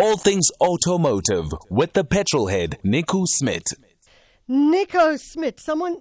All things automotive with the petrolhead Nico Smit. Nico Smit, someone.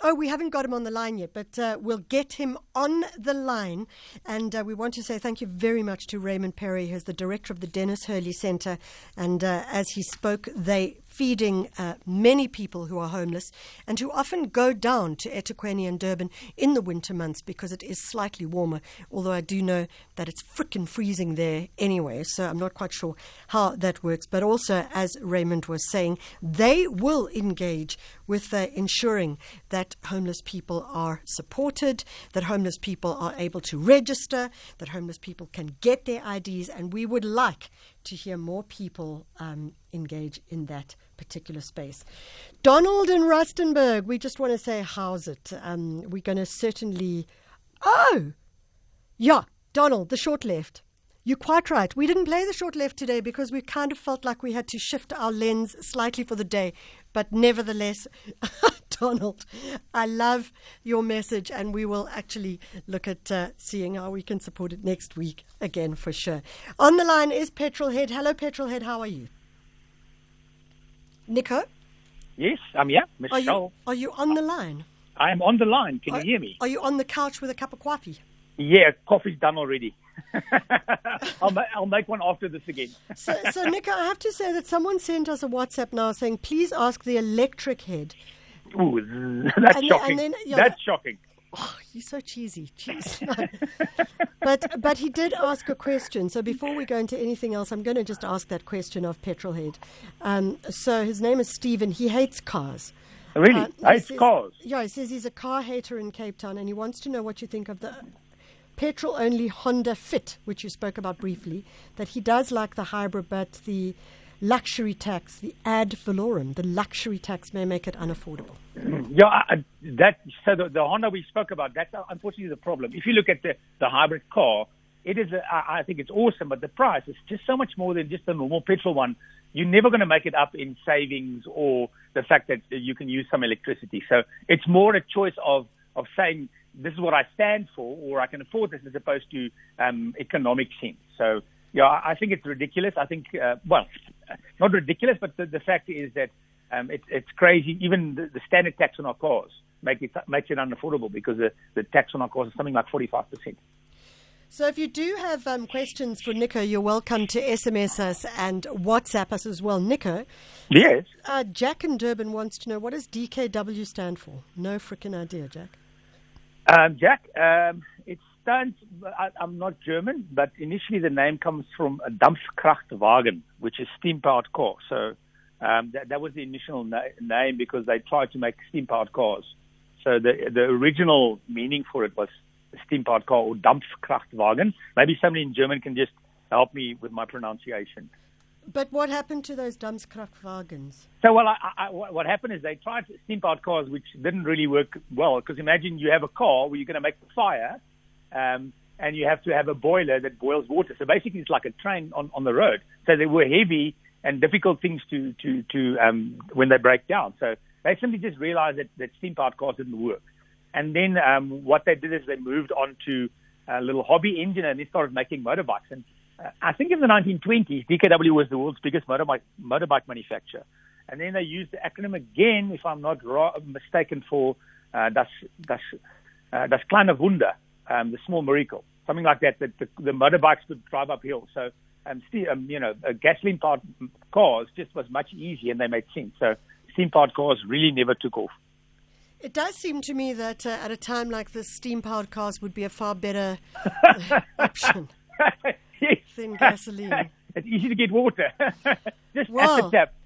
Oh, we haven't got him on the line yet, but uh, we'll get him on the line. And uh, we want to say thank you very much to Raymond Perrier, who's the director of the Denis Hurley Centre. And uh, as he spoke, they feeding uh, many people who are homeless and who often go down to eThekwini and Durban in the winter months because it is slightly warmer. Although I do know that it's frickin' freezing there anyway, so I'm not quite sure how that works. But also, as Raymond was saying, they will engage with uh, ensuring that homeless people are supported, that homeless people are able to register, that homeless people can get their IDs, and we would like to hear more people um, engage in that particular space. Donald in Rustenburg, we just want to say, how's it? Um, we're going to certainly. Oh! Yeah, Donald, the short left. You're quite right. We didn't play the short left today because we kind of felt like we had to shift our lens slightly for the day. But nevertheless, Donald, I love your message, and we will actually look at uh, seeing how we can support it next week again for sure. On the line is Petrolhead. Hello, Petrolhead. How are you? Nico? Yes, I'm here, Miss Are you, are you on the line? I am on the line. Can Are, you hear me? Are you on the couch with a cup of coffee? Yeah, coffee's done already. I'll, ma- I'll make one after this again. So, so, Nico, I have to say that someone sent us a WhatsApp now saying, please ask the electric head. Ooh, that's And then- shocking. and then, yeah, that's shocking. Oh, you're so cheesy. Jeez. But but he did ask a question. So before we go into anything else, I'm going to just ask that question of Petrolhead. Um, so his name is Stephen. He hates cars. Really? Uh, Hates says- cars. Yeah, he says he's a car hater in Cape Town, and he wants to know what you think of the petrol-only Honda Fit, which you spoke about briefly. That he does like the hybrid, but the luxury tax, the ad valorem, the luxury tax may make it unaffordable. Yeah, I, that so the, the Honda we spoke about. That's unfortunately the problem. If you look at the the hybrid car, it is. A, I think it's awesome, but the price is just so much more than just the normal petrol one. You're never going to make it up in savings or the fact that you can use some electricity. So it's more a choice of of saying this is what I stand for, or I can afford this, as opposed to um, economic sense. So yeah, I I think it's ridiculous. I think uh, well, not ridiculous, but the, the fact is that um, it's it's crazy. Even the, the standard tax on our cars make it makes it unaffordable because the, the tax on our cars is something like forty five percent. So if you do have um, questions for Nico, you're welcome to SMS us and WhatsApp us as well. Nico, Yes. uh, Jack in Durban wants to know what does DKW stand for? No freaking idea, Jack. Um, Jack, um, stands. I, I'm not German, but initially the name comes from a Dampfkraftwagen, which is steam-powered car. So um, that, that was the initial na- name because they tried to make steam-powered cars. So the the original meaning for it was steam-powered car or Dampfkraftwagen. Maybe somebody in German can just help me with my pronunciation. But what happened to those Dampfkraftwagens? So, well, I, I, what what happened is they tried steam powered cars, which didn't really work well. Because imagine you have a car where you're going to make the fire, um, and you have to have a boiler that boils water. So basically, it's like a train on, on the road. So they were heavy and difficult things to to to um, when they break down. So they simply just realized that, that steam powered cars didn't work. And then um, what they did is they moved on to a little hobby engine and they started making motorbikes. And uh, I think in the 1920s, DKW was the world's biggest motorbike motorbike manufacturer. And then they used the acronym again, if I'm not wrong, mistaken, for uh, das das uh, das kleine Wunder, um, the small miracle, something like that. That the, the motorbikes could drive uphill. So, um, ste- um, you know, uh, gasoline powered cars just was much easier and they made sense. So, steam powered cars really never took off. It does seem to me that uh, at a time like this, steam-powered cars would be a far better option yes. than gasoline. it's easy to get water. just Well, the tap. At the We're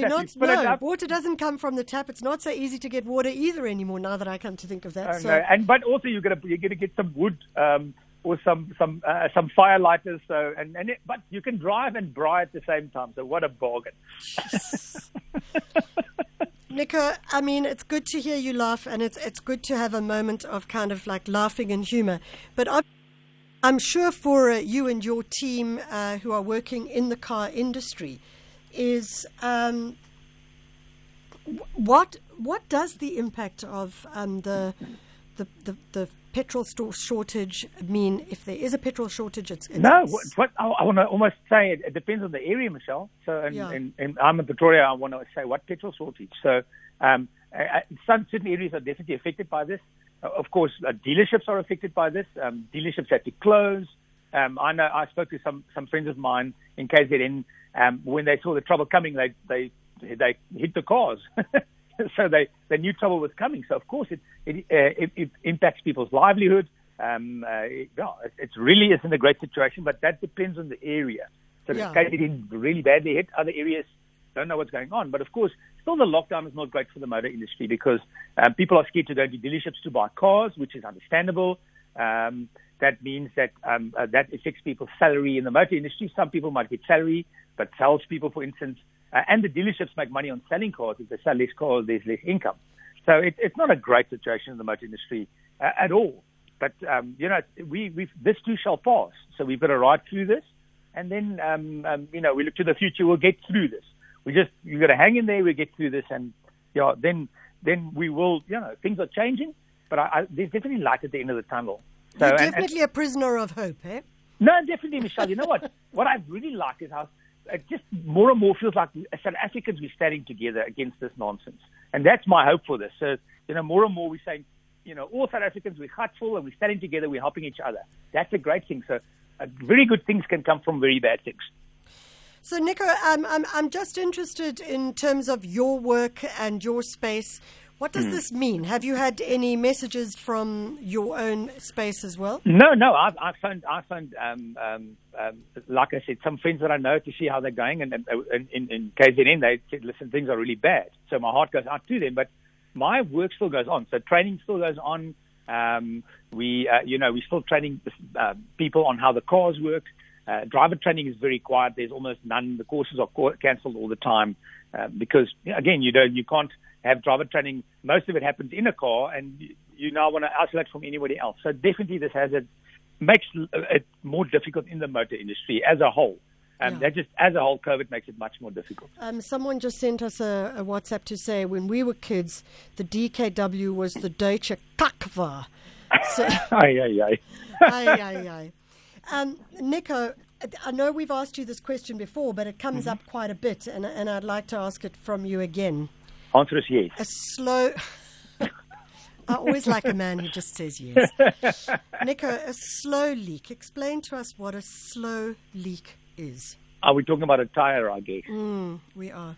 tap. not, you fill it no, water doesn't come from the tap. It's not so easy to get water either anymore. Now that I come to think of that, Oh, so no. And but also you're gonna you're gonna get some wood um, or some some uh, some fire lighters. So and and it, but you can drive and braai at the same time. So what a bargain! Nico, I mean, it's good to hear you laugh, and it's it's good to have a moment of kind of like laughing and humor. But ob- I'm sure for uh, you and your team uh, who are working in the car industry, is um, what what does the impact of um, the the, the, the petrol store shortage mean if there is a petrol shortage? It's, it's No, what, what I, I want to almost say it, it depends on the area, Michelle. So, and, Yeah. and, and I'm in Pretoria. I want to say what petrol shortage. So, um, uh, some certain areas are definitely affected by this. Of course, uh, dealerships are affected by this. Um, dealerships had to close. Um, I know. I spoke to some some friends of mine in KZN. Um, when they saw the trouble coming, they they they hit the cars. so they, they knew trouble was coming. So of course it it, uh, it, it impacts people's livelihood. Um, uh, it, yeah, it, it really isn't a great situation, but that depends on the area. So Yeah. KZN really badly hit. Other areas don't know what's going on. But of course, still the lockdown is not great for the motor industry because um, people are scared to go to dealerships to buy cars, which is understandable. Um, that means that um, uh, that affects people's salary in the motor industry. Some people might get salary, but salespeople, for instance, uh, and the dealerships make money on selling cars. If they sell less cars, there's less income. So it, it's not a great situation in the motor industry uh, at all. But um, you know, we we this too shall pass. So we've got to ride through this, and then um, um, you know we look to the future. We'll get through this. We just you got to hang in there. We get through this, and yeah, then then we will. You know, things are changing, but I, I, there's definitely light at the end of the tunnel. So You're and- and- definitely a prisoner of hope, eh? no, definitely, Michelle. You know what? what I really like is how it just more and more feels like South Africans we're standing together against this nonsense, and that's my hope for this. So you know, more and more we're saying, you know, all South Africans we're heartful and we're standing together, we're helping each other. That's a great thing. So uh, very good things can come from very bad things. So, Nico, um, I'm, I'm just interested in terms of your work and your space. What does this mean? Have you had any messages from your own space as well? No, no. I've, I found, I found, um, um, um, like I said, some friends that I know to see how they're going, and, and and in, in KZN they said, listen, things are really bad. So my heart goes out to them, but my work still goes on. So training still goes on. Um, we, uh, you know, we're still training uh, people on how the cars work. Uh, driver training is very quiet. There's almost none. The courses are co- cancelled all the time uh, because, again, you don't, you can't have driver training. Most of it happens in a car, and you, now want to isolate from anybody else. So definitely, this has it makes it more difficult in the motor industry as a whole. Um, Yeah. That just as a whole, COVID makes it much more difficult. Um, someone just sent us a, a WhatsApp to say when we were kids, the DKW was the Deutsche Kakva. So, Aye, aye, aye. aye, aye, aye. Um, Nico, I know we've asked you this question before, but it comes up quite a bit, and, and I'd like to ask it from you again. Answer is yes. A slow. I always like a man who just says yes. Nico, a slow leak. Explain to us what a slow leak is. Are we talking about a tire? I guess. Mm, we are.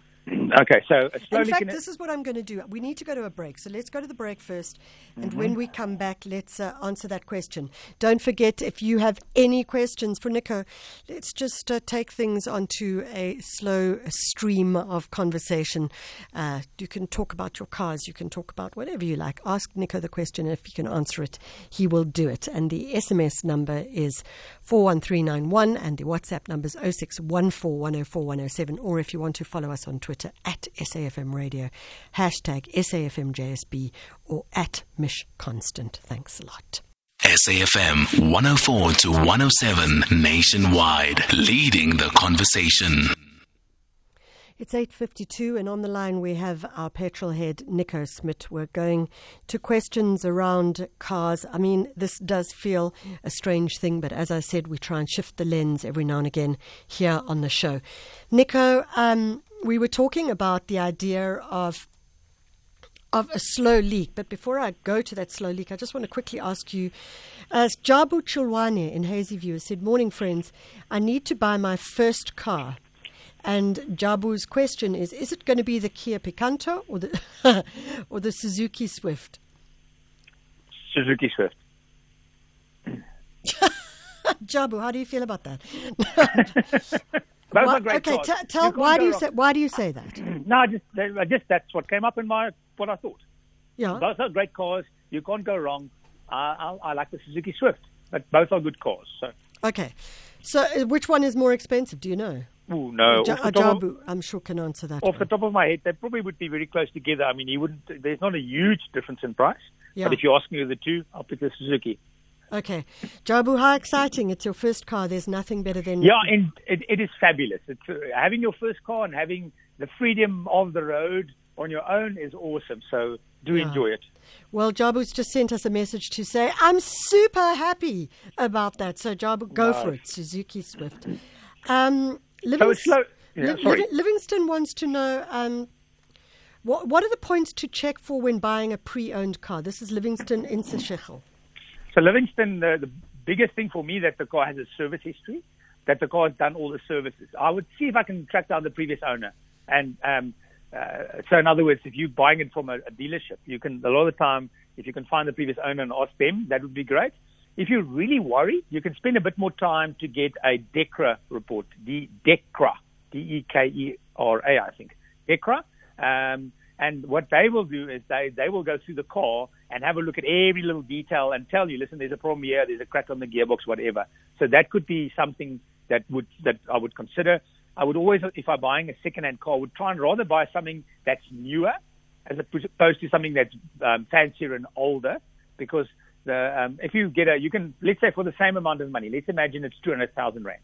Okay, so a In fact, this is what I'm going to do. We need to go to a break. So let's go to the break first. And Mm-hmm. when we come back, let's uh, answer that question. Don't forget, if you have any questions for Nico, let's just uh, take things onto a slow stream of conversation. Uh, you can talk about your cars, you can talk about whatever you like. Ask Nico the question, and if he can answer it, he will do it. And the SMS number is 41391, and the WhatsApp number is 0614104107. Or if you want to follow us on Twitter, at SAFM Radio, hashtag SAFMJSB, or at Mish Constant. Thanks a lot. SAFM 104 to 107 nationwide, leading the conversation. It's 8.52 and on the line we have our petrol head, Nico Smit. We're going to questions around cars. I mean, this does feel a strange thing, but as I said, we try and shift the lens every now and again here on the show. Nico, um, we were talking about the idea of of a slow leak. But before I go to that slow leak, I just want to quickly ask you, as Jabu Chulwane in Hazyview has said, Morning, friends, I need to buy my first car. And Jabu's question is, is it going to be the Kia Picanto or the, or the Suzuki Swift? Suzuki Swift. Jabu, how do you feel about that? Both Why- are great okay, cars. t- tell, why, do you wrong. say, why do you say that? No, I just, I just that's what came up in my what I thought. Yeah. Both are great cars. You can't go wrong. I, I, I like the Suzuki Swift, but both are good cars. So, Okay. So uh, which one is more expensive? Do you know? ooh, no. Ja- uh, top of, I'm sure, can answer that. off the top of my head, they probably would be very close together. I mean, wouldn't. There's not a huge difference in price. Yeah. But if you ask me the two, I'll pick the Suzuki. Okay. Jabu, how exciting. It's your first car. There's nothing better than. Yeah, and it, it is fabulous. It's uh, having your first car and having the freedom of the road on your own is awesome. So do Yeah. enjoy it. Well, Jabu's just sent us a message to say, I'm super happy about that. So, Jabu, go for it. Suzuki Swift. Um, So. Yeah, Li- sorry. Livi- Livingston wants to know um, what, what are the points to check for when buying a pre owned car? This is Livingston in Sechel. So Livingston, the, the biggest thing for me that the car has a service history, that the car has done all the services. I would see if I can track down the previous owner. And um, uh, so, in other words, if you're buying it from a, a dealership, you can a lot of the time, if you can find the previous owner and ask them, that would be great. If you're really worried, you can spend a bit more time to get a DEKRA report, D DEKRA, D E K E R A, I think, DEKRA. Um, and what they will do is they, they will go through the car and have a look at every little detail and tell you, listen, there's a problem here, there's a crack on the gearbox, whatever. So that could be something that would that I would consider. I would always, if I'm buying a second-hand car, would try and rather buy something that's newer as opposed to something that's um, fancier and older, because the um, if you get a, you can let's say for the same amount of money, let's imagine it's two hundred thousand rand.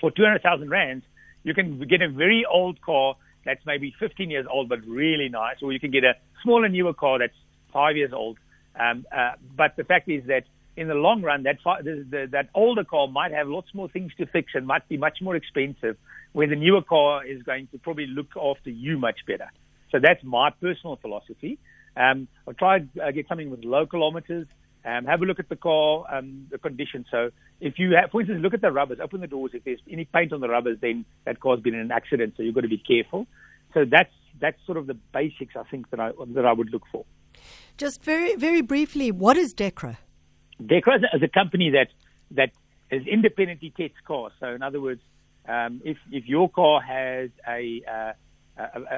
For two hundred thousand rands, you can get a very old car that's maybe 15 years old but really nice, or you can get a smaller, newer car that's five years old. Um, uh, but the fact is that in the long run, that fi- the, the, that older car might have lots more things to fix and might be much more expensive, where the newer car is going to probably look after you much better. So that's my personal philosophy. Um, I'll try to uh, get something with low kilometers. Um, have a look at the car, um, the condition. So if you have, for instance, look at the rubbers, open the doors. If there's any paint on the rubbers, then that car's been in an accident. So you've got to be careful. So that's that's sort of the basics I think that I that I would look for. Just very, very briefly, what is DEKRA? Dekra is a- company that that is independently tests cars. So in other words, um, if if your car has a, uh,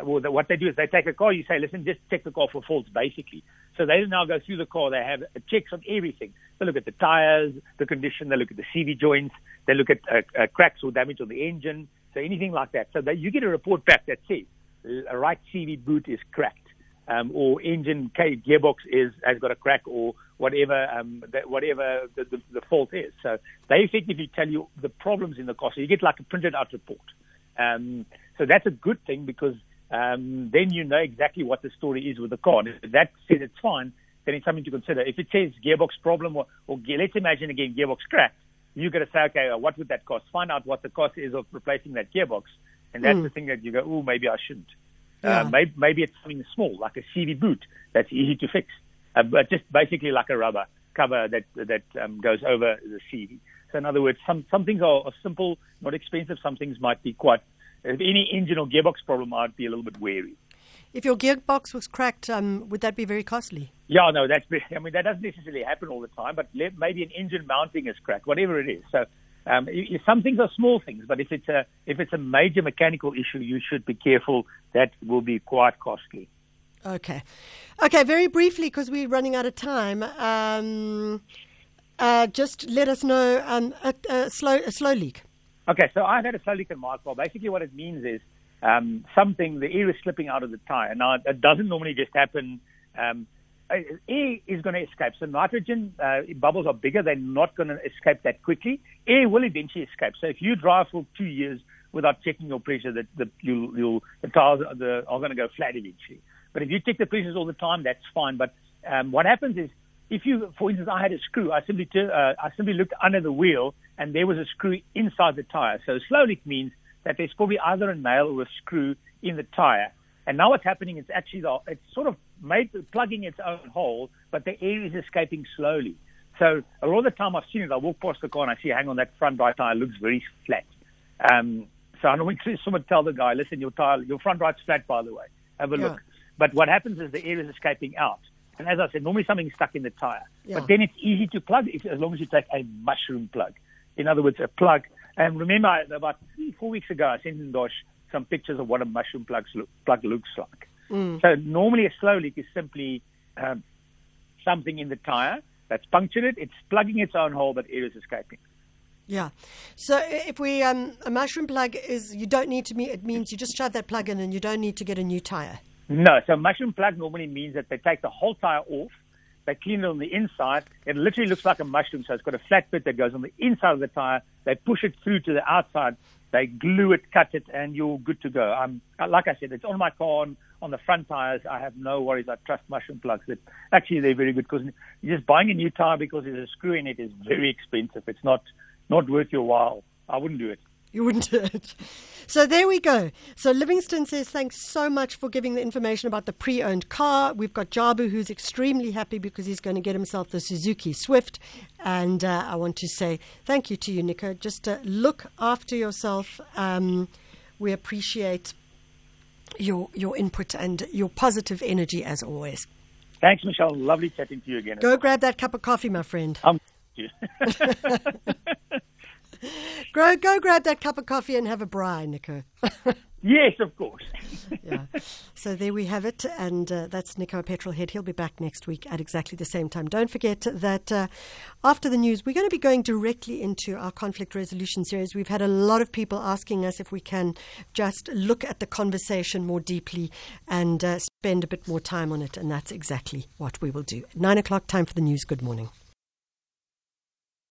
well, the, what they do is they take a car. You say, listen, just check the car for faults, basically. So they now go through the car. They have checks on everything. They look at the tires, the condition. They look at the CV joints. They look at uh, uh, cracks or damage on the engine. So anything like that. So that you get a report back that says right CV boot is cracked um, or engine K gearbox is has got a crack or whatever um, that, whatever the, the, the fault is. So they effectively tell you the problems in the car. So you get like a printed out report. Um, so that's a good thing because um, then you know exactly what the story is with the car. And if that says it's fine, then it's something to consider. If it says gearbox problem or, or let's imagine again gearbox crack, you got to say, okay, what would that cost? Find out what the cost is of replacing that gearbox, and that's the thing that you go, oh, maybe I shouldn't. Yeah. Uh, maybe, maybe it's something small, like a CV boot that's easy to fix, uh, but just basically like a rubber cover that that um, goes over the CV. So in other words, some some things are, are simple, not expensive. Some things might be quite. If any engine or gearbox problem, I'd be a little bit wary. If your gearbox was cracked, um, would that be very costly? Yeah, no, that's. I mean, that doesn't necessarily happen all the time, but maybe an engine mounting is cracked, whatever it is. So, um, some things are small things, but if it's a if it's a major mechanical issue, you should be careful. That will be quite costly. Okay. Okay, very briefly, because we're running out of time, um, uh, just let us know um, a, a, slow, a slow leak. Okay, so I've had a slow leak in my car. Basically, what it means is um, something, the air is slipping out of the tire. Now, it doesn't normally just happen. Um, air is going to escape. So nitrogen uh, bubbles are bigger. They're not going to escape that quickly. Air will eventually escape. So if you drive for two years without checking your pressure, that the, you'll, you'll, the tires are, are going to go flat eventually. But if you check the pressures all the time, that's fine. But um, what happens is, if you, for instance, I had a screw, I simply, tur- uh, I simply looked under the wheel and there was a screw inside the tire. So slow leak means that there's probably either a nail or a screw in the tire. And now what's happening is actually the, it's sort of made plugging its own hole, but the air is escaping slowly. So a lot of the time I've seen it, I walk past the car and I see, hang on, that front right tire looks very flat. Um, so I normally someone tell the guy, listen, your tire, your front right's flat, by the way. Have a Yeah. look. But what happens is the air is escaping out. And as I said, normally something's stuck in the tire. Yeah. But then it's easy to plug if, as long as you take a mushroom plug. In other words, a plug. And remember, about three, four weeks ago, I sent in Dosh some pictures of what a mushroom plug, look, plug looks like. So normally a slow leak is simply um, something in the tire that's punctured it. It's plugging its own hole, but air is escaping. Yeah. So if we um, a mushroom plug is you don't need to me it means you just shove that plug in and you don't need to get a new tire. No, so a mushroom plug normally means that they take the whole tire off, They clean it on the inside. It literally looks like a mushroom, so it's got a flat bit that goes on the inside of the tire. They push it through to the outside. They glue it, cut it, and you're good to go. I'm like I said, it's on my car on, on the front tires. I have no worries. I trust mushroom plugs. It, actually, they're very good because just buying a new tire because there's a screw in it is very expensive. It's not not worth your while. I wouldn't do it. You wouldn't do it. So there we go. So Livingston says, thanks so much for giving the information about the pre owned car. We've got Jabu, who's extremely happy because he's going to get himself the Suzuki Swift. And uh, I want to say thank you to you, Nico. Just uh, look after yourself. Um, we appreciate your, your input and your positive energy as always. Thanks, Michelle. Lovely chatting to you again. Go grab that cup of coffee, my friend. Um, Go, go grab that cup of coffee and have a braai, Nico. yes, of course. yeah. So there we have it. And uh, that's Nico Petrolhead. He'll be back next week at exactly the same time. Don't forget that uh, after the news, we're going to be going directly into our conflict resolution series. We've had a lot of people asking us if we can just look at the conversation more deeply and uh, spend a bit more time on it. And that's exactly what we will do. Nine o'clock, time for the news. Good morning.